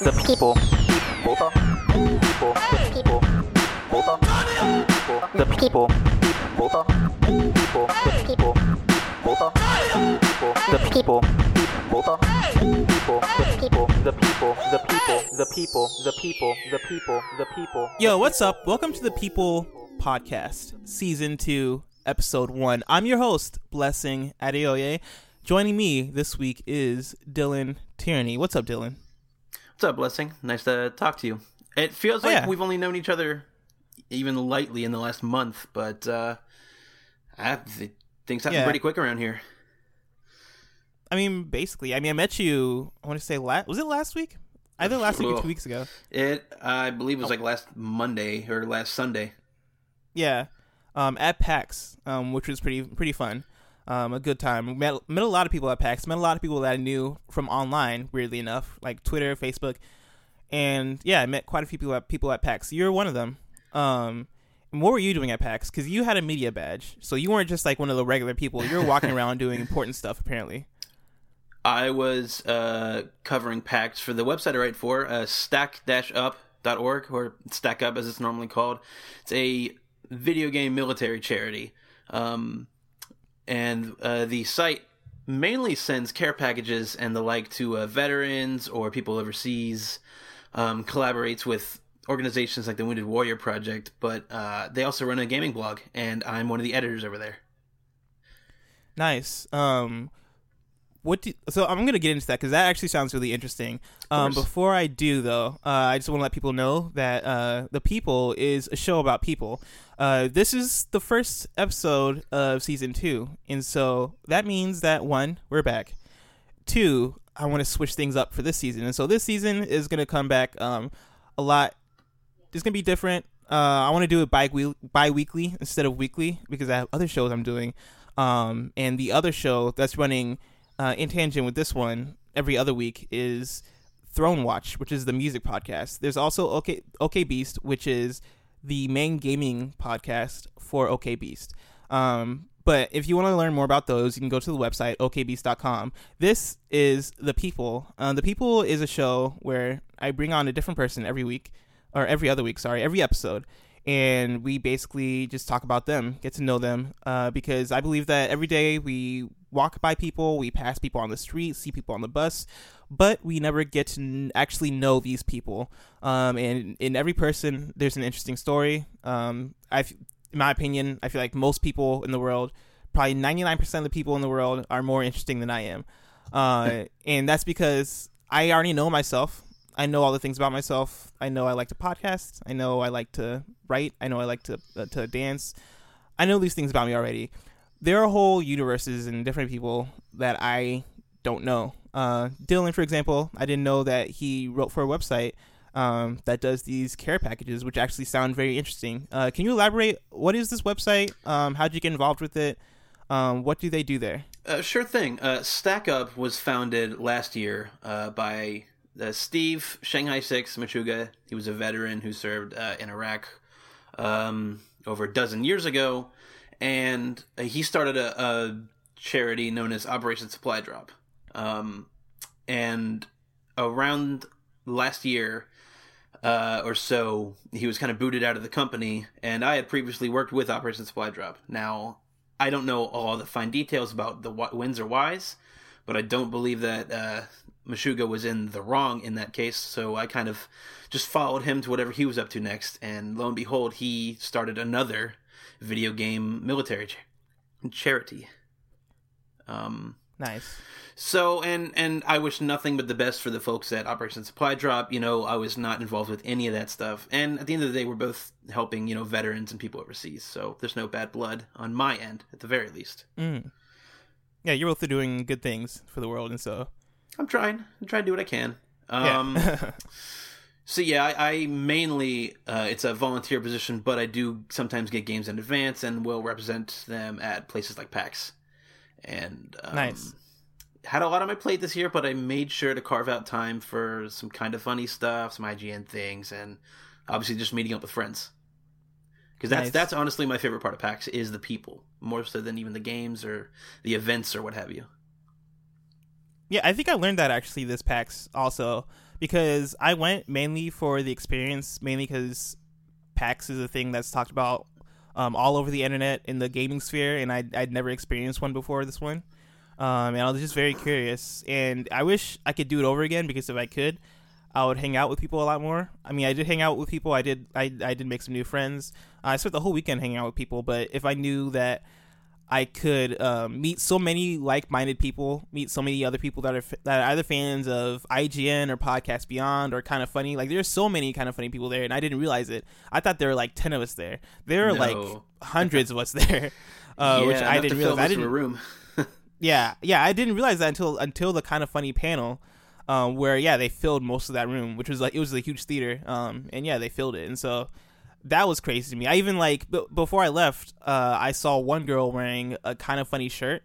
the people, people, people, the people, people, the people, people, people, the people, people, the people, people, people, the people, the people, the people, the people, the people, the people, the people. Yo, what's up? Welcome to the People Podcast, Season 2, Episode 1. I'm your host, Blessing Adeoye. Joining me this week is Dylan Tierney. What's up, Dylan? What's up, Blessing? Nice to talk to you. It feels Oh, like yeah. we've only known each other even lightly in the last month, but uh, I, things happen Yeah. pretty quick around here. I mean, basically, I mean, I met you, I want to say, last, was it last week? Either last week or two weeks ago. It, I believe, it was like last Monday or last Sunday. Yeah, um, at PAX, um, which was pretty pretty fun. Um, a good time. Met met a lot of people at PAX. Met a lot of people that I knew from online. Weirdly enough, like Twitter, Facebook, and yeah, I met quite a few people at people at PAX. You're one of them. Um, and what were you doing at PAX? Because you had a media badge, so you weren't just like one of the regular people. You were walking around doing important stuff, apparently. I was uh, covering PAX for the website I write for, uh, stack-up.org, or Stack Up as it's normally called. It's a video game military charity. Um, and uh, the site mainly sends care packages and the like to uh, veterans or people overseas, um, collaborates with organizations like the Wounded Warrior Project, but uh, they also run a gaming blog, and I'm one of the editors over there. Nice. Um, what do, so I'm gonna get into that because that actually sounds really interesting. Um, before I do though, uh, I just want to let people know that uh, the people is a show about people. Uh, this is the first episode of season two, and so that means that one, we're back. Two, I want to switch things up for this season, and so this season is gonna come back um, a lot. It's gonna be different. Uh, I want to do it bi bi-weekly instead of weekly because I have other shows I'm doing. Um, and the other show that's running uh, in tangent with this one every other week is Throne Watch, which is the music podcast. There's also OK OK Beast, which is the main gaming podcast for OK Beast. Um, but if you want to learn more about those, you can go to the website okbeast.com. This is the People. Uh, the People is a show where I bring on a different person every week, or every other week. Sorry, every episode. And we basically just talk about them, get to know them, uh, because I believe that every day we walk by people, we pass people on the street, see people on the bus, but we never get to n- actually know these people. Um, and in every person, there's an interesting story. Um, I, in my opinion, I feel like most people in the world, probably 99% of the people in the world, are more interesting than I am. Uh, and that's because I already know myself. I know all the things about myself. I know I like to podcast. I know I like to write. I know I like to uh, to dance. I know these things about me already. There are whole universes and different people that I don't know. Uh, Dylan, for example, I didn't know that he wrote for a website um, that does these care packages, which actually sound very interesting. Uh, can you elaborate? What is this website? Um, how did you get involved with it? Um, what do they do there? Uh, sure thing. Uh, Stack Up was founded last year uh, by uh, Steve Shanghai Six Machuga. He was a veteran who served uh, in Iraq um, over a dozen years ago, and he started a, a charity known as Operation Supply Drop. Um, and around last year uh, or so, he was kind of booted out of the company, and I had previously worked with Operation Supply Drop. Now, I don't know all the fine details about the wh- wins or whys, but I don't believe that uh, Machuga was in the wrong in that case. So I kind of just followed him to whatever he was up to next, and lo and behold, he started another video game military cha- charity. Um, Nice. so and and I wish nothing but the best for the folks at Operation Supply Drop. You know, I was not involved with any of that stuff, and at the end of the day, we're both helping you know veterans and people overseas. So there's no bad blood on my end, at the very least. Mm. Yeah, you're both doing good things for the world, and so I'm trying. I'm trying to do what I can. yeah. So yeah, I, I mainly uh, it's a volunteer position, but I do sometimes get games in advance and will represent them at places like PAX. And um, Nice. Had a lot on my plate this year, but I made sure to carve out time for some kind of funny stuff, some IGN things, and obviously just meeting up with friends. Because that's Nice. that's honestly my favorite part of PAX is the people, more so than even the games or the events or what have you. Yeah, I think I learned that actually this PAX also because I went mainly for the experience, mainly because PAX is a thing that's talked about um, all over the internet in the gaming sphere, and I'd, I'd never experienced one before this one. Um, and I was just very curious, and I wish I could do it over again because if I could, I would hang out with people a lot more. I mean, I did hang out with people. I did. I, I did make some new friends. I spent the whole weekend hanging out with people. But if I knew that I could um, meet so many like-minded people, meet so many other people that are that are either fans of IGN or Podcast Beyond or Kind of Funny. Like there's so many Kind of Funny people there, and I didn't realize it. I thought there were like ten of us there. There are No. like hundreds of us there, uh, yeah, which I didn't realize. I didn't. room. Yeah, yeah, I didn't realize that until until the kind of funny panel, um, where yeah they filled most of that room, which was like it was a huge theater, um, and yeah they filled it, and so that was crazy to me. I even like b- before I left, uh, I saw one girl wearing a kind of funny shirt,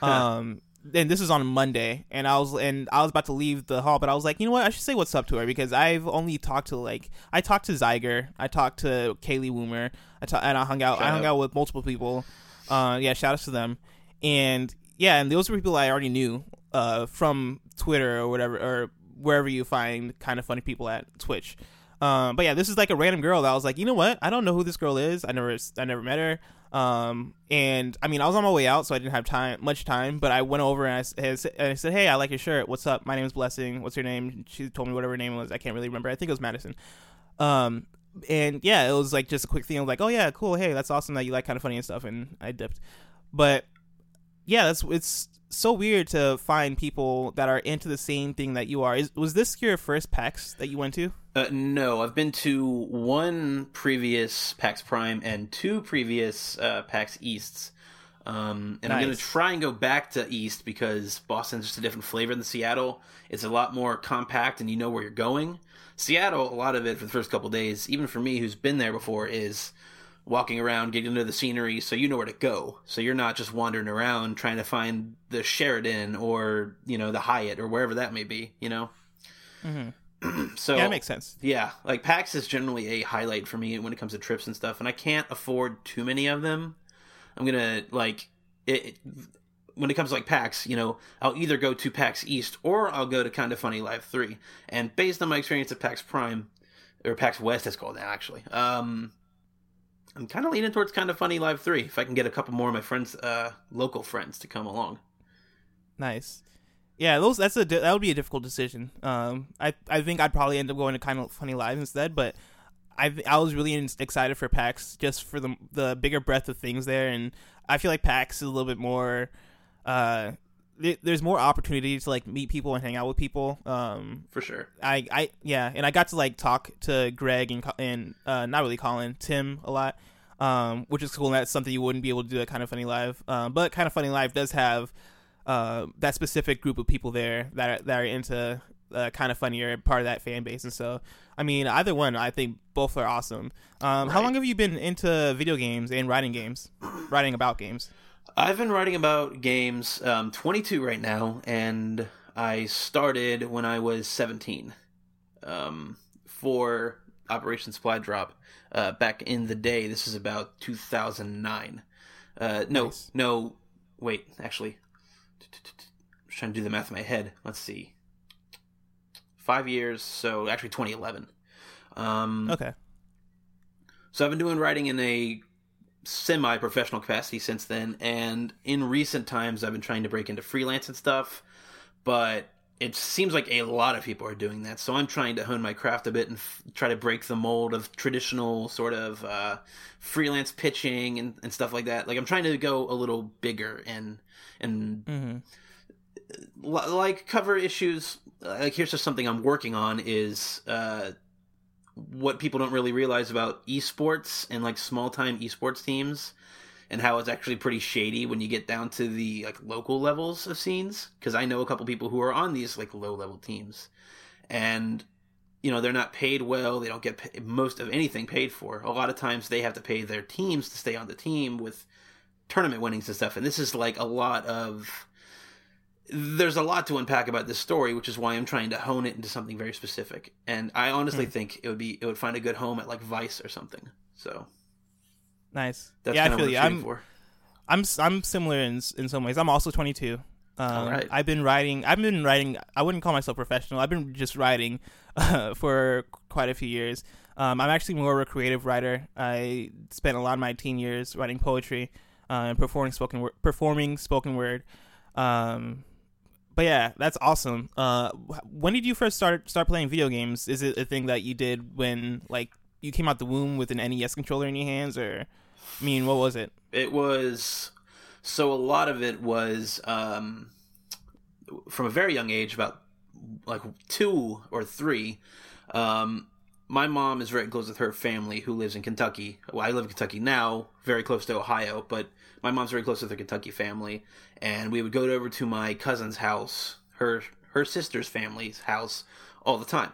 um, and this was on Monday, and I was and I was about to leave the hall, but I was like, you know what, I should say what's up to her because I've only talked to like I talked to Zyger, I talked to Kaylee Woomer, I ta- and I hung out, I hung out. out with multiple people, uh, yeah, shout outs to them, and yeah, and those were people I already knew uh, from Twitter or whatever, or wherever you find kind of funny people at Twitch. Um, but yeah, this is like a random girl that I was like, you know what? I don't know who this girl is. I never, I never met her. Um, and I mean, I was on my way out, so I didn't have time, much time. But I went over and I, I said, "Hey, I like your shirt. What's up? My name is Blessing. What's your name?" She told me whatever her name was. I can't really remember. I think it was Madison. Um, and yeah, it was like just a quick thing. I was like, "Oh yeah, cool. Hey, that's awesome that you like kind of funny and stuff." And I dipped. But yeah, that's it's so weird to find people that are into the same thing that you are. Is was this your first PAX that you went to? Uh, no, I've been to one previous PAX Prime and two previous uh, PAX Easts. Um, and I'm going to try and go back to East because Boston's just a different flavor than Seattle. It's a lot more compact and you know where you're going. Seattle, a lot of it for the first couple days, even for me who's been there before, is walking around, getting into the scenery, so you know where to go. So you're not just wandering around trying to find the Sheraton or you know the Hyatt or wherever that may be. You know. so Yeah, that makes sense. yeah, like PAX is generally a highlight for me when it comes to trips and stuff, and I can't afford too many of them. I'm gonna like it. it- when it comes to like PAX, you know, I'll either go to PAX East or I'll go to Kind of Funny Live Three. And based on my experience at PAX Prime or PAX West, it's called now actually. Um, I'm kind of leaning towards Kind of Funny Live Three if I can get a couple more of my friends, uh, local friends, to come along. Nice. Yeah, those that's a that would be a difficult decision. Um, I I think I'd probably end up going to kind of funny live instead, but I I was really excited for PAX just for the the bigger breadth of things there, and I feel like PAX is a little bit more. Uh, th- there's more opportunity to like meet people and hang out with people. Um, For sure. I, I yeah, and I got to like talk to Greg and and uh, not really Colin, Tim a lot, um, which is cool. And that's something you wouldn't be able to do at Kind of Funny Live. Um, but Kind of Funny Live does have uh, that specific group of people there that are, that are into uh, Kind of funnier part of that fan base. And so, I mean, either one, I think both are awesome. Um, How long have you been into video games and writing games, writing about games? I've been writing about games, um, 22 right now, and I started when I was 17 um, for Operation Supply Drop uh, back in the day. This is about 2009. Uh, no, Nice. no, wait, actually, trying to do the math in my head. Let's see. Five years, so actually 2011. Um, Okay. so I've been doing writing in a semi-professional capacity since then, and in recent times I've been trying to break into freelance and stuff, but it seems like a lot of people are doing that. So I'm trying to hone my craft a bit and f- try to break the mold of traditional sort of uh, freelance pitching and, and stuff like that. Like I'm trying to go a little bigger and and hmm li- like cover issues like here's just something i'm working on is uh what people don't really realize about esports and like small time esports teams and how it's actually pretty shady when you get down to the like local levels of scenes because i know a couple people who are on these like low level teams. And you know they're not paid well they don't get most of anything paid for. A lot of times they have to pay their teams to stay on the team with tournament winnings and stuff and this is like a lot of there's a lot to unpack about this story, which is why I'm trying to hone it into something very specific. And I honestly think it would be it would find a good home at like Vice or something. So Nice. that's yeah, I feel what you. I'm for. I'm I'm similar in in some ways. I'm also 22. Um, All right. I've been writing. I've been writing. I wouldn't call myself professional. I've been just writing uh, for quite a few years. Um, I'm actually more of a creative writer. I spent a lot of my teen years writing poetry uh, and performing spoken word, performing spoken word. Um, but yeah, that's awesome. Uh, when did you first start start playing video games? Is it a thing that you did when like you came out the womb with an NES controller in your hands, or I mean, what was it? It was so a lot of it was um, from a very young age, about like two or three. Um, my mom is very close with her family who lives in Kentucky. Well, I live in Kentucky now, very close to Ohio, but my mom's very close with her Kentucky family, and we would go over to my cousin's house, her her sister's family's house, all the time.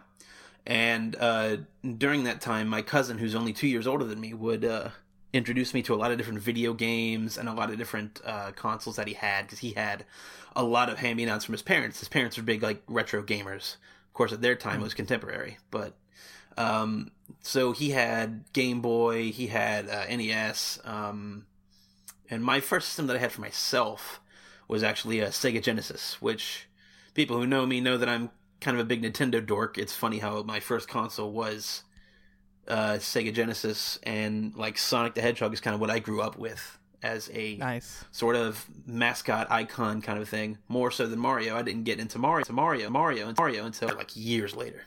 And uh, during that time, my cousin, who's only two years older than me, would uh, introduce me to a lot of different video games and a lot of different uh, consoles that he had because he had a lot of hand-me-downs from his parents. His parents were big like retro gamers. Of course, at their time, it was contemporary, but um, so he had Game Boy, he had uh, NES, um, and my first system that I had for myself was actually a Sega Genesis, which people who know me know that I'm kind of a big Nintendo dork. It's funny how my first console was uh, Sega Genesis, and like Sonic the Hedgehog is kind of what I grew up with as a Nice. sort of mascot icon kind of thing. More so than Mario. I didn't get into Mario, to Mario, Mario, and Mario until like years later.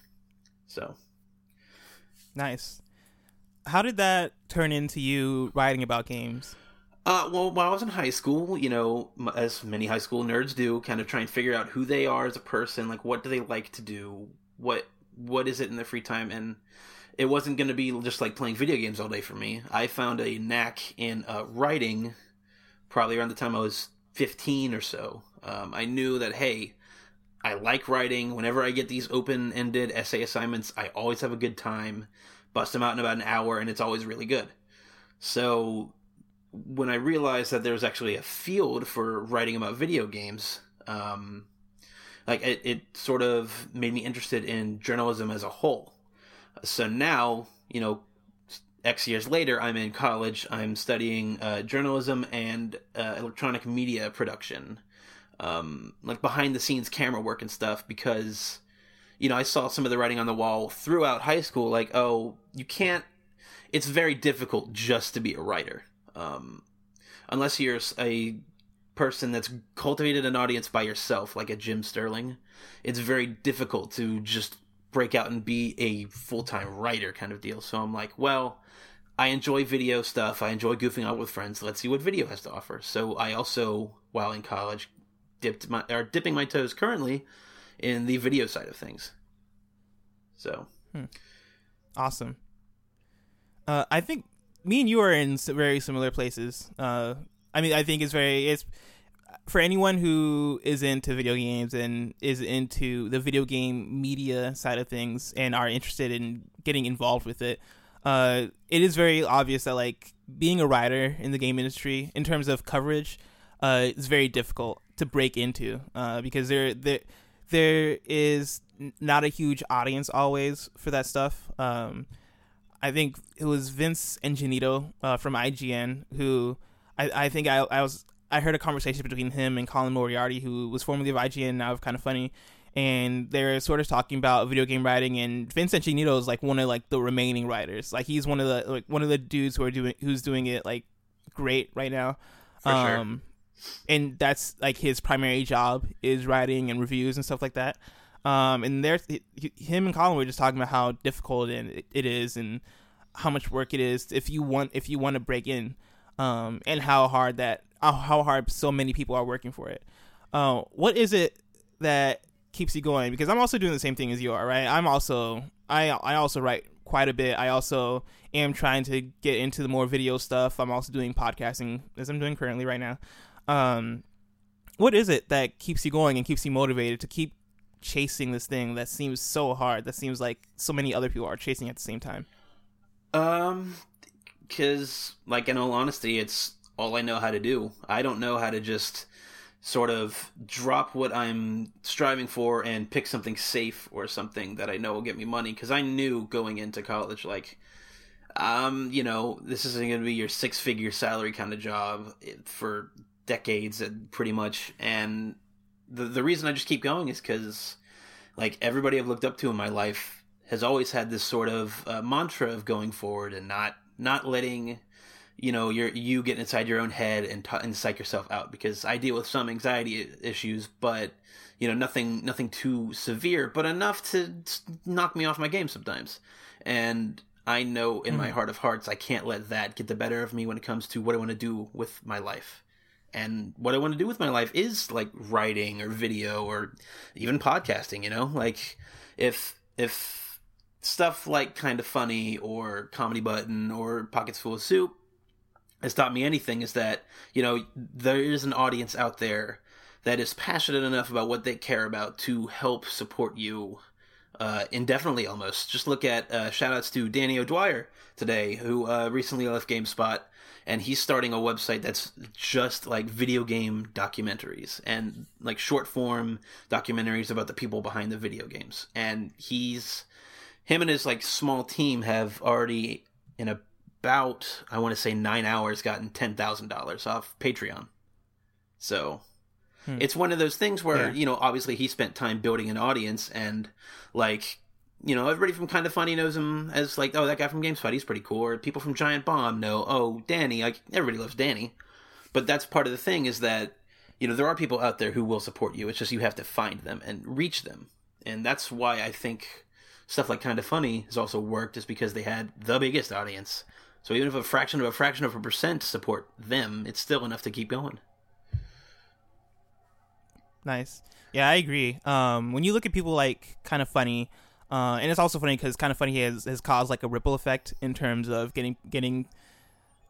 So Nice. How did that turn into you writing about games? Uh, well, while I was in high school, you know, as many high school nerds do, kind of try and figure out who they are as a person, like what do they like to do, what what is it in their free time, and it wasn't going to be just like playing video games all day for me. I found a knack in uh, writing, probably around the time I was fifteen or so. Um, I knew that hey, I like writing. Whenever I get these open ended essay assignments, I always have a good time. Bust them out in about an hour, and it's always really good. So when I realized that there was actually a field for writing about video games, um, like it, it sort of made me interested in journalism as a whole. So now, you know, X years later, I'm in college. I'm studying uh, journalism and uh, electronic media production, um, like behind the scenes camera work and stuff, because you know I saw some of the writing on the wall throughout high school. Like, oh, you can't. It's very difficult just to be a writer um, unless you're a person that's cultivated an audience by yourself, like a Jim Sterling, it's very difficult to just break out and be a full time writer kind of deal. So I'm like, well, I enjoy video stuff. I enjoy goofing out with friends. Let's see what video has to offer. So I also, while in college, dipped my or dipping my toes currently in the video side of things. So Awesome. Uh, I think me and you are in very similar places. Uh, I mean, I think it's very it's for anyone who is into video games and is into the video game media side of things and are interested in getting involved with it. Uh, it is very obvious that like being a writer in the game industry in terms of coverage uh, is very difficult to break into uh, because there there there is not a huge audience always for that stuff. Um, I think it was Vince Ingenito uh, from IGN who I, I think I, I was I heard a conversation between him and Colin Moriarty, who was formerly of IGN, now of Kind of Funny, and they're sort of talking about video game writing. And Vince Ingenito is like one of like the remaining writers. Like he's one of the like one of the dudes who are doing who's doing it like great right now. For sure. And that's like his primary job is writing and reviews and stuff like that. Um, and there's he- him and Colin were just talking about how difficult it, it is and how much work it is if you want if you want to break in, um, and how hard that how hard so many people are working for it. Uh, what is it that keeps you going? Because I'm also doing the same thing as you are, right? I'm also I I also write quite a bit. I also am trying to get into the more video stuff. I'm also doing podcasting as I'm doing currently right now. Um, what is it that keeps you going and keeps you motivated to keep chasing this thing that seems so hard? That seems like so many other people are chasing at the same time. Um, because like in all honesty, it's all I know how to do. I don't know how to just sort of drop what I'm striving for and pick something safe or something that I know will get me money. Because I knew going into college, like, um, you know, this isn't going to be your six-figure salary kind of job for decades, uh, pretty much, and the the reason I just keep going is because like everybody I've looked up to in my life has always had this sort of uh, mantra of going forward and not not letting you know your you get inside your own head and t- and psych yourself out because I deal with some anxiety issues, but you know nothing nothing too severe, but enough to knock me off my game sometimes. And I know in mm. my heart of hearts I can't let that get the better of me when it comes to what I want to do with my life. And what I want to do with my life is like writing or video or even podcasting, you know? Like if if stuff like kind of funny or comedy button or pockets full of soup has taught me anything is that, you know, there is an audience out there that is passionate enough about what they care about to help support you uh, indefinitely almost. Just look at uh, shout outs to Danny O'Dwyer today, who uh, recently left GameSpot, and he's starting a website that's just like video game documentaries and like short form documentaries about the people behind the video games. And he's him and his like small team have already in about I want to say nine hours gotten ten thousand dollars off Patreon. So Hmm. It's one of those things where, yeah. you know, obviously he spent time building an audience and like, you know, everybody from Kind of Funny knows him as like, oh, that guy from GameSpot, he's pretty cool. Or people from Giant Bomb know, oh, Danny, like everybody loves Danny. But that's part of the thing is that, you know, there are people out there who will support you. It's just you have to find them and reach them. And that's why I think stuff like Kind of Funny has also worked is because they had the biggest audience. So even if a fraction of a fraction of a percent support them, it's still enough to keep going. Nice. Yeah, I agree. Um, when you look at people like kind of funny, uh, and it's also funny because kind of funny has has caused like a ripple effect in terms of getting getting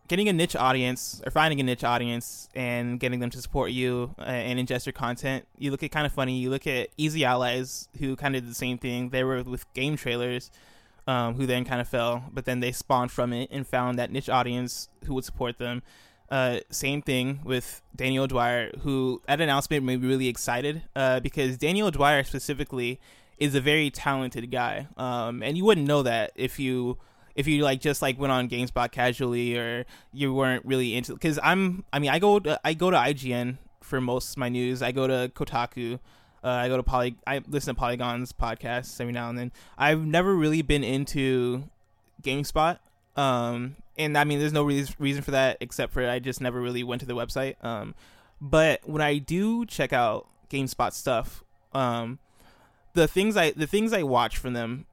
getting a niche audience or finding a niche audience and getting them to support you uh, and ingest your content. You look at kind of funny. You look at Easy Allies, who kind of did the same thing. They were with game trailers, um, who then kind of fell, but then they spawned from it and found that niche audience who would support them. Uh, same thing with Danny O'Dwyer, who at announcement made me really excited uh, because Danny O'Dwyer specifically is a very talented guy, um, and you wouldn't know that if you if you like just like went on GameSpot casually or you weren't really into. Because I'm, I mean, I go to, I go to IGN for most of my news. I go to Kotaku. Uh, I go to Poly. I listen to Polygon's podcasts every now and then. I've never really been into GameSpot. Um, and I mean, there's no re- reason for that except for I just never really went to the website. Um, but when I do check out GameSpot stuff, um, the things I the things I watch from them,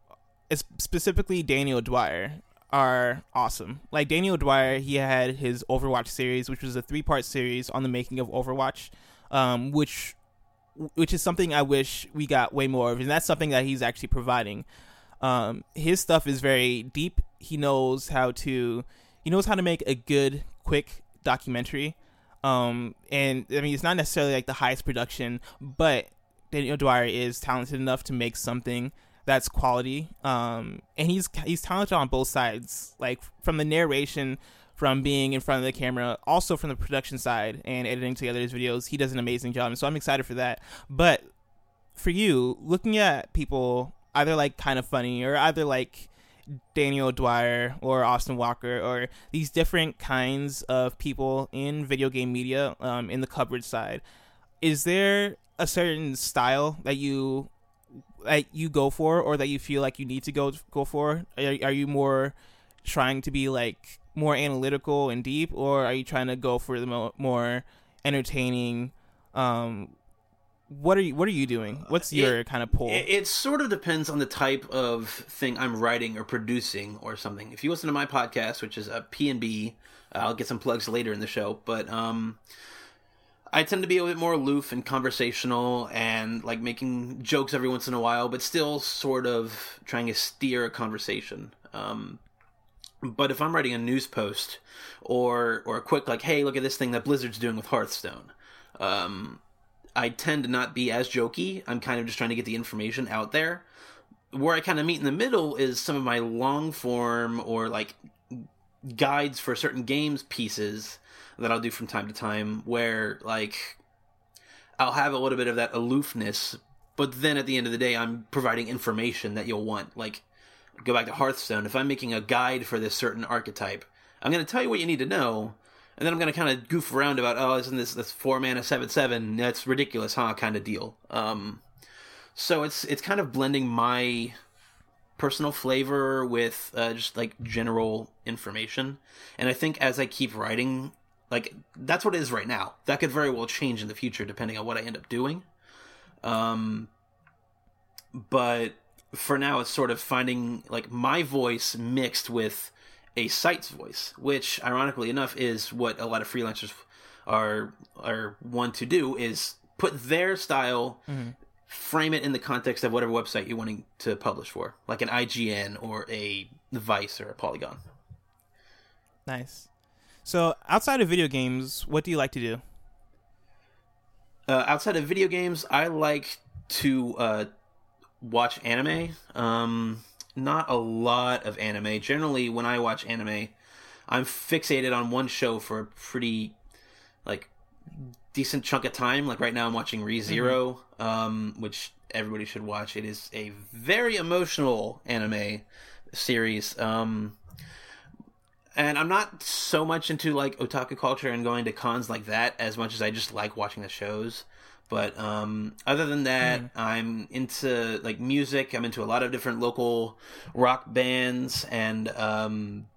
specifically Danny O'Dwyer, are awesome. Like Danny O'Dwyer, he had his Overwatch series, which was a three part series on the making of Overwatch, um, which which is something I wish we got way more of, and that's something that he's actually providing. Um, his stuff is very deep. He knows how to he knows how to make a good, quick documentary. Um, and I mean, it's not necessarily like the highest production, but Danny O'Dwyer is talented enough to make something that's quality. Um, and he's he's talented on both sides, like from the narration, from being in front of the camera, also from the production side and editing together his videos. He does an amazing job, and so I'm excited for that. But for you, looking at people either like kind of funny or either like Danny O'Dwyer or Austin Walker or these different kinds of people in video game media um, in the coverage side. Is there a certain style that you that you go for or that you feel like you need to go go for? Are, are you more trying to be like more analytical and deep, or are you trying to go for the mo- more entertaining um, what are you what are you doing? What's your it, kind of pull? it, it, sort of depends on the type of thing i'm writing or producing or something. If you listen to my podcast which is a p&b i'll get some plugs later in the show but um i tend to be a bit more aloof and conversational and like making jokes every once in a while but still sort of trying to steer a conversation. Um but if i'm writing a news post or or a quick like hey look at this thing that blizzard's doing with hearthstone um I tend to not be as jokey. I'm kind of just trying to get the information out there. Where I kind of meet in the middle is some of my long form or like guides for certain games pieces that I'll do from time to time where like I'll have a little bit of that aloofness, but then at the end of the day I'm providing information that you'll want. Like go back to Hearthstone, if I'm making a guide for this certain archetype, I'm going to tell you what you need to know, and then I'm gonna kind of goof around about oh isn't this this four mana seven seven that's ridiculous huh kind of deal. Um, so it's it's kind of blending my personal flavor with uh, just like general information, and I think as I keep writing, like that's what it is right now. That could very well change in the future depending on what I end up doing. Um, but for now, it's sort of finding like my voice mixed with a site's voice, which ironically enough is what a lot of freelancers are are want to do is put their style, mm-hmm. frame it in the context of whatever website you're wanting to publish for, like an IGN or a Vice or a Polygon. Nice. So, outside of video games, what do you like to do? Uh, outside of video games, I like to uh, watch anime. Um, not a lot of anime. Generally, when I watch anime, I'm fixated on one show for a pretty like decent chunk of time. Like right now, I'm watching ReZero, mm-hmm. um, which everybody should watch. It is a very emotional anime series. Um, and I'm not so much into like otaku culture and going to cons like that as much as I just like watching the shows. But um, other than that, mm. I'm into like music. I'm into a lot of different local rock bands, and um,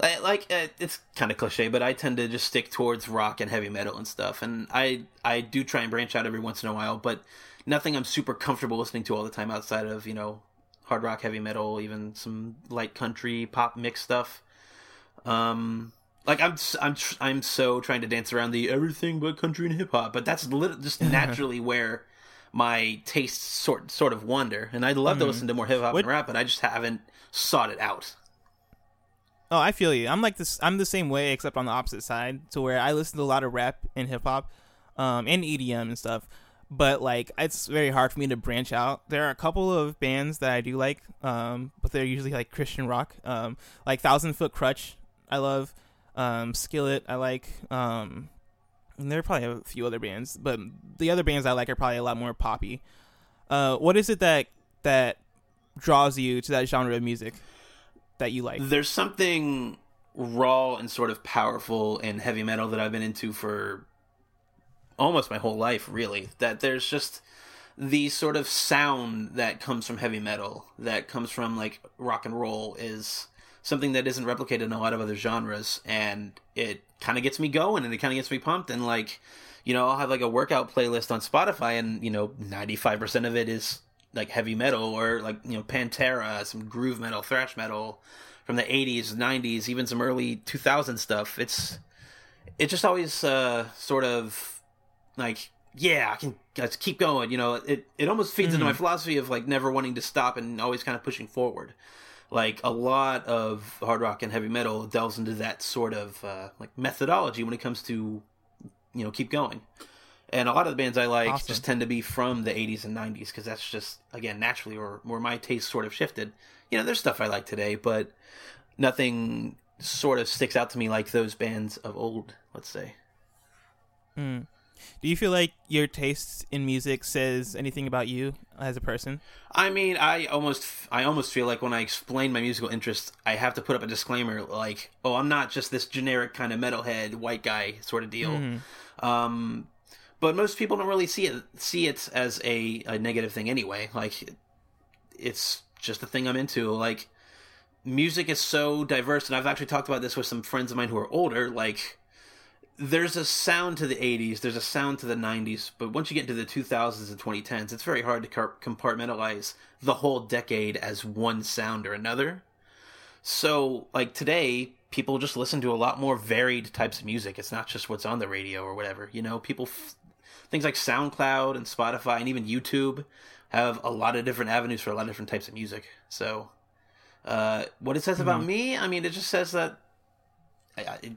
like, like uh, it's kind of cliche, but I tend to just stick towards rock and heavy metal and stuff. And I I do try and branch out every once in a while, but nothing I'm super comfortable listening to all the time outside of you know hard rock, heavy metal, even some light country, pop mix stuff. Um, like I'm I'm I'm so trying to dance around the everything but country and hip hop, but that's lit- just naturally where my tastes sort sort of wander. And I'd love mm-hmm. to listen to more hip hop and rap, but I just haven't sought it out. Oh, I feel you. I'm like this. I'm the same way, except on the opposite side, to where I listen to a lot of rap and hip hop, um, and EDM and stuff. But like, it's very hard for me to branch out. There are a couple of bands that I do like, um, but they're usually like Christian rock, um, like Thousand Foot Krutch. I love um, Skillet, I like. Um, and there are probably a few other bands, but the other bands I like are probably a lot more poppy. Uh, what is it that that draws you to that genre of music that you like? There's something raw and sort of powerful in heavy metal that I've been into for almost my whole life, really. That there's just the sort of sound that comes from heavy metal, that comes from like rock and roll, is something that isn't replicated in a lot of other genres, and it kind of gets me going and it kind of gets me pumped. And like, you know, I'll have like a workout playlist on Spotify, and you know, ninety five percent of it is like heavy metal or like you know Pantera, some groove metal, thrash metal from the '80s, '90s, even some early 2000 stuff. It's it just always uh, sort of like yeah, I can let's keep going. You know, it it almost feeds mm-hmm. into my philosophy of like never wanting to stop and always kind of pushing forward like a lot of hard rock and heavy metal delves into that sort of uh, like methodology when it comes to you know keep going and a lot of the bands i like awesome. just tend to be from the 80s and 90s because that's just again naturally or where my taste sort of shifted you know there's stuff i like today but nothing sort of sticks out to me like those bands of old let's say Hmm. Do you feel like your taste in music says anything about you as a person? I mean, I almost I almost feel like when I explain my musical interests, I have to put up a disclaimer like, "Oh, I'm not just this generic kind of metalhead white guy sort of deal." Mm-hmm. Um, but most people don't really see it see it as a, a negative thing anyway. Like it's just a thing I'm into. Like music is so diverse and I've actually talked about this with some friends of mine who are older like there's a sound to the 80s, there's a sound to the 90s, but once you get into the 2000s and 2010s, it's very hard to compartmentalize the whole decade as one sound or another. So, like today, people just listen to a lot more varied types of music. It's not just what's on the radio or whatever. You know, people, f- things like SoundCloud and Spotify and even YouTube have a lot of different avenues for a lot of different types of music. So, uh, what it says mm-hmm. about me, I mean, it just says that. I, it,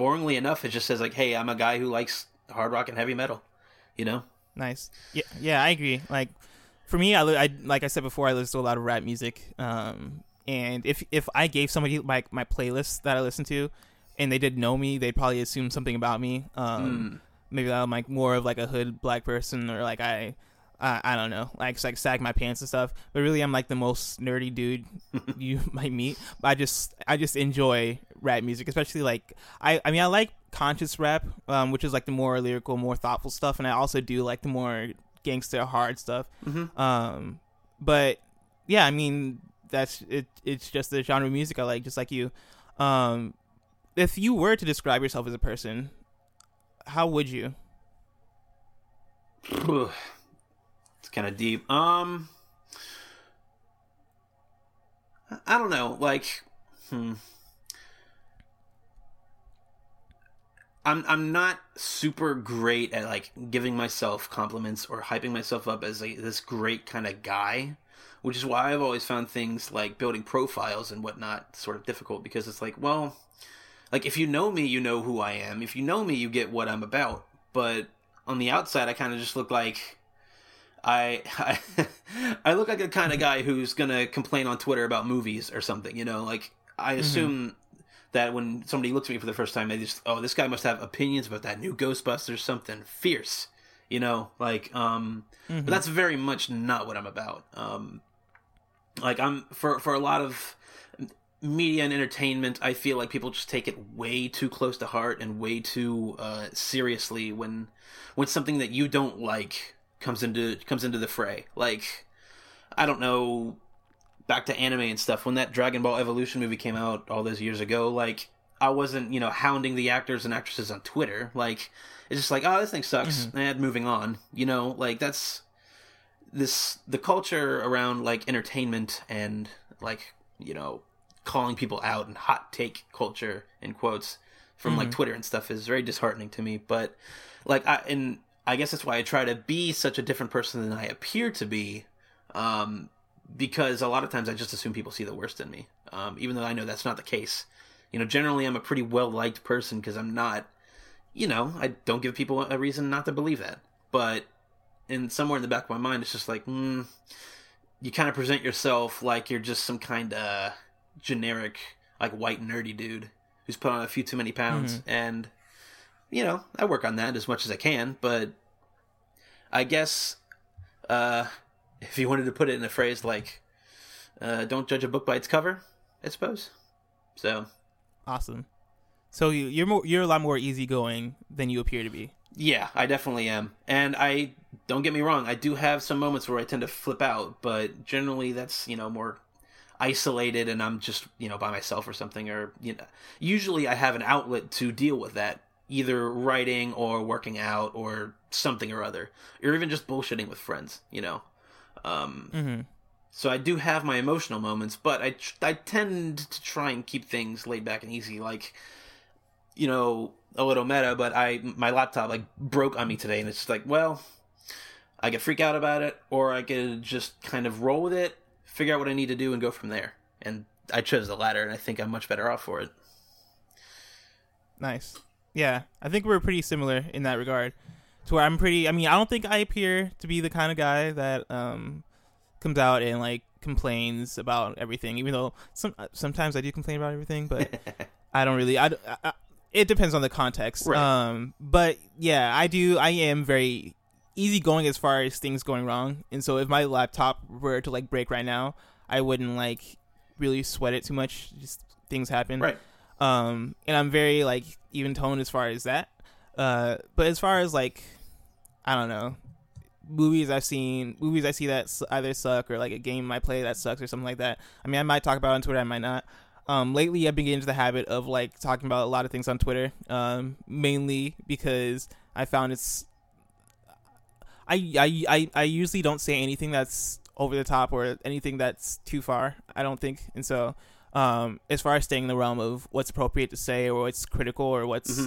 boringly enough, it just says like, "Hey, I'm a guy who likes hard rock and heavy metal," you know. Nice. Yeah, yeah, I agree. Like for me, I, I like I said before, I listen to a lot of rap music. Um, and if if I gave somebody my my playlist that I listen to, and they did know me, they'd probably assume something about me. Um, mm. maybe I'm like more of like a hood black person, or like I uh, I don't know, like like sag my pants and stuff. But really, I'm like the most nerdy dude you might meet. But I just I just enjoy rap music, especially like I I mean I like conscious rap, um, which is like the more lyrical, more thoughtful stuff, and I also do like the more gangster hard stuff. Mm-hmm. Um, but yeah, I mean that's it. It's just the genre of music I like, just like you. Um, if you were to describe yourself as a person, how would you? it's kind of deep. Um, I don't know. Like, hmm. I'm I'm not super great at like giving myself compliments or hyping myself up as like this great kind of guy, which is why I've always found things like building profiles and whatnot sort of difficult because it's like, well, like if you know me, you know who I am. If you know me, you get what I'm about. But on the outside, I kind of just look like I I, I look like the kind of guy who's gonna complain on Twitter about movies or something. You know, like I mm-hmm. assume that when somebody looks at me for the first time, they just oh this guy must have opinions about that new Ghostbusters something fierce. You know, like um, but that's very much not what I'm about. Um, like I'm for for a lot of media and entertainment, I feel like people just take it way too close to heart and way too uh, seriously when when something that you don't like comes into comes into the fray. Like I don't know, back to anime and stuff. When that Dragon Ball Evolution movie came out all those years ago, like I wasn't you know hounding the actors and actresses on Twitter. Like it's just like oh this thing sucks and moving on. You know like that's this the culture around like entertainment and like you know calling people out and hot take culture in quotes from like mm-hmm. Twitter and stuff is very disheartening to me. But like I and I guess that's why I try to be such a different person than I appear to be. Um, because a lot of times I just assume people see the worst in me, um, even though I know that's not the case. You know, generally I'm a pretty well liked person because I'm not, you know, I don't give people a reason not to believe that. But in somewhere in the back of my mind, it's just like, mm, you kind of present yourself like you're just some kind of generic, like white nerdy dude who's put on a few too many pounds. And, you know, I work on that as much as I can, but I guess, uh, if you wanted to put it in a phrase like, uh, don't judge a book by its cover, I suppose. So, Awesome. So you, you're more you're a lot more easygoing than you appear to be. Yeah, I definitely am. And I don't get me wrong, I do have some moments where I tend to flip out, but generally that's, you know, more isolated and I'm just, you know, by myself or something or you know, usually I have an outlet to deal with that, either writing or working out or something or other, or even just bullshitting with friends, you know. Um Mm-hmm. so I do have my emotional moments, but I tr- I tend to try and keep things laid back and easy. Like, you know, a little meta, but I my laptop like broke on me today, and it's just like, well, I could freak out about it, or I could just kind of roll with it, figure out what I need to do, and go from there. And I chose the latter, and I think I'm much better off for it. Nice. Yeah, I think we're pretty similar in that regard. To where I'm pretty. I mean, I don't think I appear to be the kind of guy that um comes out and like complains about everything. Even though some sometimes I do complain about everything, but I don't really. I, I- it depends on the context. Right. Um, but yeah, I do. I am very easygoing as far as things going wrong, and so if my laptop were to like break right now, I wouldn't like really sweat it too much. Just things happen Right. um and i'm very like even toned as far as that uh but as far as like i don't know movies i've seen movies i see that either suck or like a game i play that sucks or something like that i mean i might talk about on twitter i might not um lately i've been getting into the habit of like talking about a lot of things on twitter um mainly because i found it's I, I, I, I usually don't say anything that's over the top or anything that's too far. I don't think, and so um, as far as staying in the realm of what's appropriate to say or what's critical or what's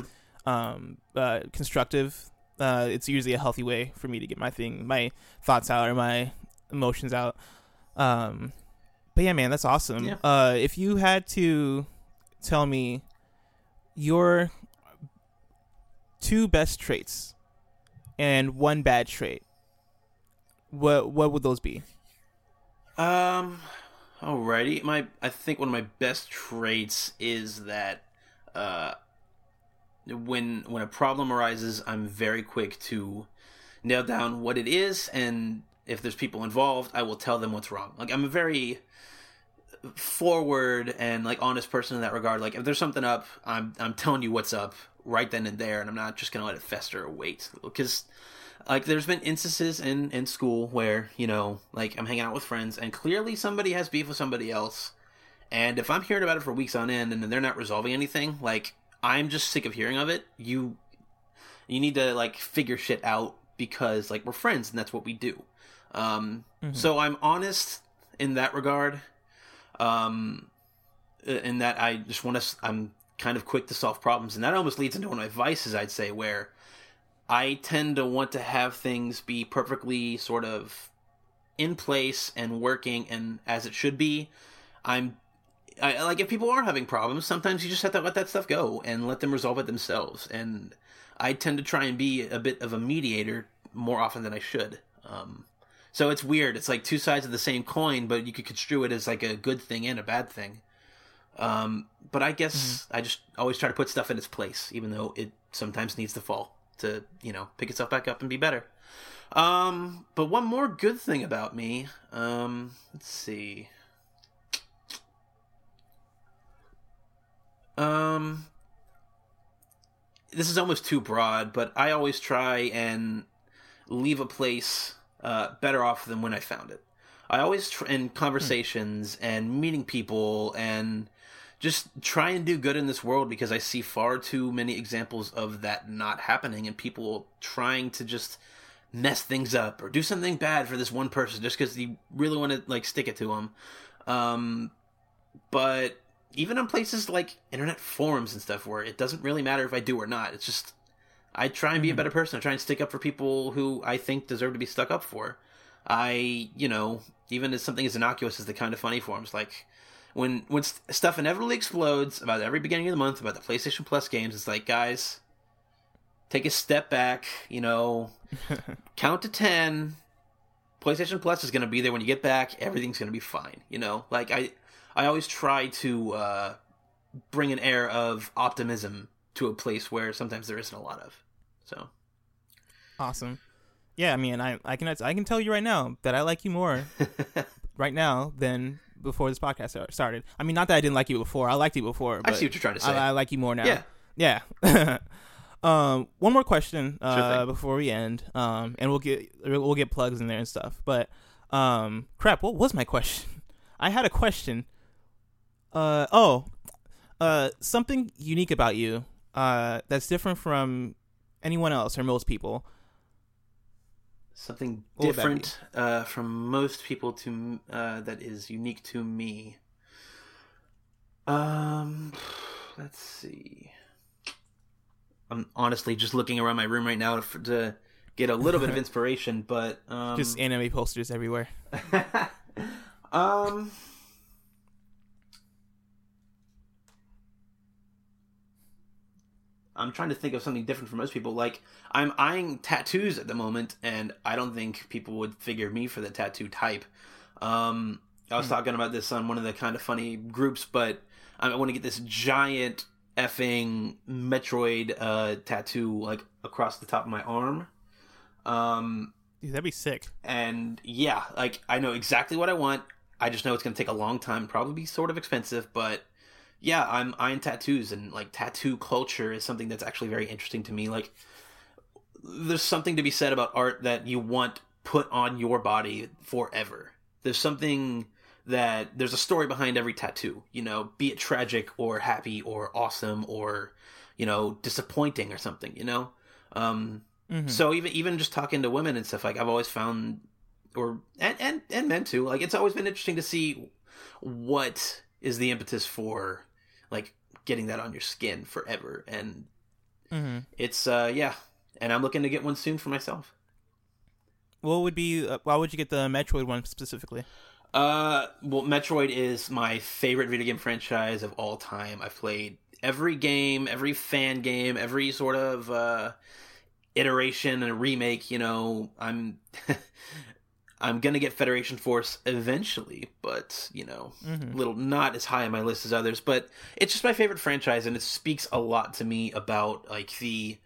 um, uh, constructive, uh, it's usually a healthy way for me to get my thing, my thoughts out or my emotions out. Um, but yeah, man, that's awesome. Yeah. Uh, if you had to tell me your two best traits and one bad trait, what what would those be? Um, alrighty. My I think one of my best traits is that uh, when when a problem arises, I'm very quick to nail down what it is, and if there's people involved, I will tell them what's wrong. Like I'm a very forward and like honest person in that regard. Like if there's something up, I'm I'm telling you what's up right then and there, and I'm not just gonna let it fester or wait because like there's been instances in in school where you know like I'm hanging out with friends and clearly somebody has beef with somebody else, and if I'm hearing about it for weeks on end and they're not resolving anything, like I'm just sick of hearing of it. You you need to like figure shit out because like we're friends and that's what we do. Um, Mm-hmm. So I'm honest in that regard. Um, in that I just want to. I'm kind of quick to solve problems, and that almost leads into one of my vices, I'd say, where I tend to want to have things be perfectly sort of in place and working and as it should be. I'm I, like if people are having problems, sometimes you just have to let that stuff go and let them resolve it themselves. And I tend to try and be a bit of a mediator more often than I should. Um, so it's weird. It's like two sides of the same coin, but you could construe it as like a good thing and a bad thing. Um, but I guess I just always try to put stuff in its place, even though it sometimes needs to fall to you know pick itself back up and be better. Um, but one more good thing about me. Um, let's see. Um, this is almost too broad, but I always try and leave a place uh, better off than when I found it. I always tr- in conversations and meeting people and just try and do good in this world because I see far too many examples of that not happening and people trying to just mess things up or do something bad for this one person just because you really want to like stick it to them. Um, but even on places like internet forums and stuff where it doesn't really matter if I do or not, it's just I try and be a mm-hmm. better person. I try and stick up for people who I think deserve to be stuck up for. I, you know, even as something as innocuous as the kind of funny forums, like when when st- stuff inevitably explodes about every beginning of the month about the PlayStation Plus games, it's like, guys, take a step back, you know, count to 10. PlayStation Plus is going to be there when you get back. Everything's going to be fine, you know? Like I I always try to uh bring an air of optimism to a place where sometimes there isn't a lot of. So, Awesome. Yeah, I mean, I I can I can tell you right now that I like you more right now than before this podcast started. I mean, not that I didn't like you before. I liked you before. I see what you're trying to say. I, I like you more now. Yeah. Yeah. um, one more question uh, thing. before we end, um, and we'll get we'll get plugs in there and stuff. But um, crap, what was my question? I had a question. Uh oh, uh, something unique about you uh, that's different from anyone else or most people. Something What would that different uh, from most people to m- uh, that is unique to me. Um, let's see. I'm honestly just looking around my room right now to, to get a little bit of inspiration, but um, Just anime posters everywhere. um. I'm trying to think of something different for most people. Like I'm eyeing tattoos at the moment, and I don't think people would figure me for the tattoo type. Um, I was talking about this on one of the kind of funny groups, but I want to get this giant effing Metroid uh, tattoo like across the top of my arm. Um, Dude, that'd be sick. and yeah, like I know exactly what I want. I just know it's going to take a long time, probably be sort of expensive, but yeah, I'm eyeing tattoos and like tattoo culture is something that's actually very interesting to me. Like there's something to be said about art that you want put on your body forever. There's something that there's a story behind every tattoo, you know, be it tragic or happy or awesome or you know, disappointing or something, you know? Um Mhm. so even even just talking to women and stuff like I've always found or and and and men too like it's always been interesting to see what is the impetus for like getting that on your skin forever and hmm it's uh yeah and I'm looking to get one soon for myself. What would be? Uh, why would you get the Metroid one specifically? Uh well Metroid is my favorite video game franchise of all time. I've played every game, every fan game, every sort of uh iteration and remake, you know, I'm I'm gonna get Federation Force eventually, but you know, Mhm. little not as high on my list as others. But it's just my favorite franchise, and it speaks a lot to me about like the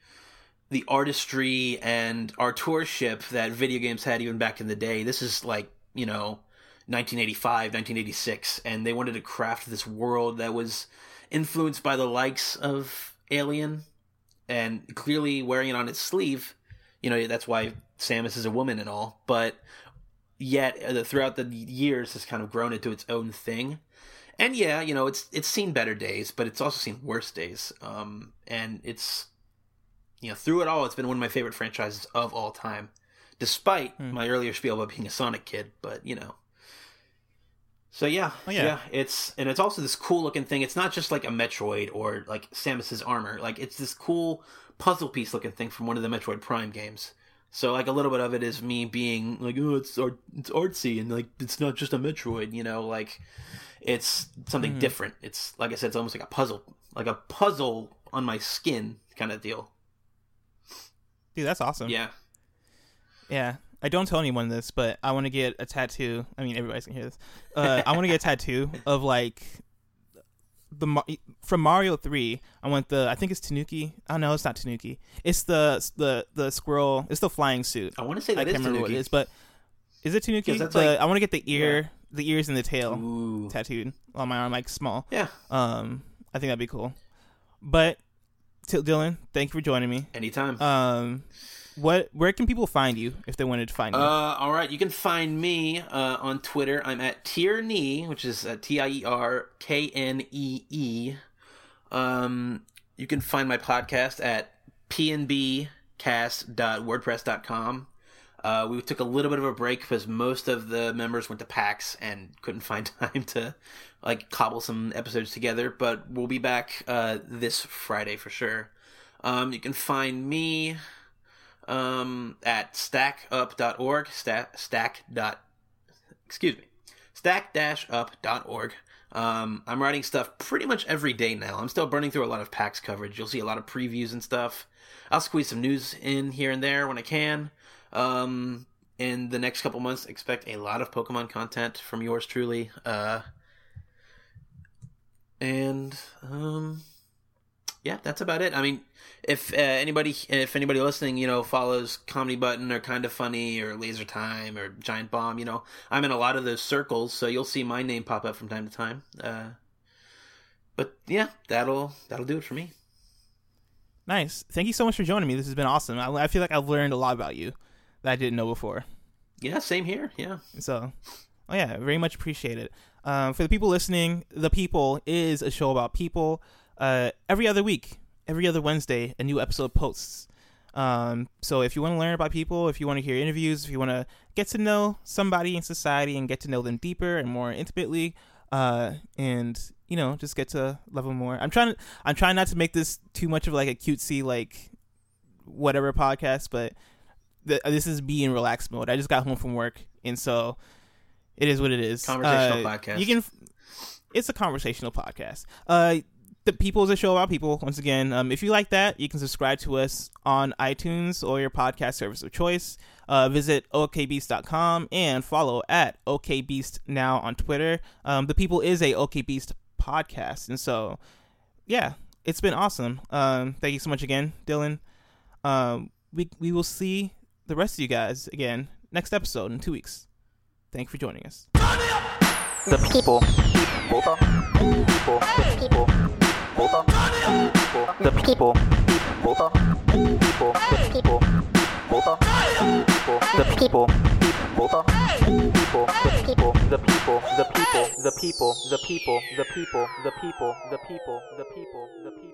the artistry and authorship that video games had even back in the day. This is like you know 1985, 1986, and they wanted to craft this world that was influenced by the likes of Alien, and clearly wearing it on its sleeve. You know, that's why Samus is a woman and all, but yet uh, throughout the years has kind of grown into its own thing. And yeah, you know, it's it's seen better days, but it's also seen worse days. Um, and it's you know, through it all, it's been one of my favorite franchises of all time, despite Hmm. my earlier spiel about being a Sonic kid. But you know, so yeah, Oh, yeah. yeah, it's and it's also this cool looking thing. It's not just like a Metroid or like Samus's armor. Like it's this cool puzzle piece looking thing from one of the Metroid Prime games. So like a little bit of it is me being like, oh, it's art, it's artsy, and like it's not just a Metroid, you know, like it's something Mhm. different. It's like I said, it's almost like a puzzle, like a puzzle on my skin kind of deal. Dude, that's awesome. Yeah, Yeah. I don't tell anyone this, but I want to get a tattoo. I mean, everybody's gonna hear this. Uh, I want to get a tattoo of like the from Mario Three. I want the. I think it's Tanuki. Oh no, it's not Tanuki. It's the the the squirrel. It's the flying suit. I want to say that I is can't remember what it Tanuki. but is it Tanuki? The- like- I want to get the ear, the ears and the tail Ooh. tattooed on my arm, like small. Yeah, Um, I think that'd be cool. But, Dylan, thank you for joining me. anytime. Um, what? Where can people find you if they wanted to find you? Uh, all right, you can find me uh, on Twitter. I'm at TierKnee, which is uh, T I E R K N E E. Um, you can find my podcast at pnbcast.wordpress.com. Uh, we took a little bit of a break because most of the members went to PAX and couldn't find time to like cobble some episodes together. But we'll be back uh, this Friday for sure. Um, you can find me um, at stackup.org, stack, stack dot, excuse me, stack-up.org. Um, I'm writing stuff pretty much every day now. I'm still burning through a lot of PAX coverage. You'll see a lot of previews and stuff. I'll squeeze some news in here and there when I can. Um, in the next couple months, expect a lot of Pokemon content from yours truly. Uh, and um, yeah, that's about it. I mean, if uh, anybody if anybody listening, you know, follows Comedy Button or Kind of Funny or Laser Time or Giant Bomb, you know, I'm in a lot of those circles, so you'll see my name pop up from time to time. Uh, but yeah, that'll that'll do it for me. nice. Thank you so much for joining me. This has been awesome. I, I feel like I've learned a lot about you that I didn't know before. Yeah, same here. Yeah. So, oh yeah, very much appreciate it. Um, for the people listening, The People is a show about people. Uh, every other week, every other Wednesday, a new episode posts. Um, so if you want to learn about people, if you want to hear interviews, if you want to get to know somebody in society and get to know them deeper and more intimately, uh, and you know, just get to love them more. I'm trying to, I'm trying not to make this too much of like a cutesy like whatever podcast, but th- this is be in relaxed mode. I just got home from work, and so it is what it is. Conversational Uh, podcast. You can. It's a conversational podcast. Uh, the people is a show about people. Once again, um, if you like that, you can subscribe to us on iTunes or your podcast service of choice. Uh, visit okbeast.com and follow at okbeast now on Twitter. Um, the people is a okbeast podcast, and so yeah, it's been awesome. Um, thank you so much again, Dylan. Um, we we will see the rest of you guys again next episode in two weeks. Thank you for joining us. The people. People. People. People. People. The people. People. The people. The people. People. The people. People. People. The people. The people. The people. The people. The people. The people. The people. The people. The people. The people.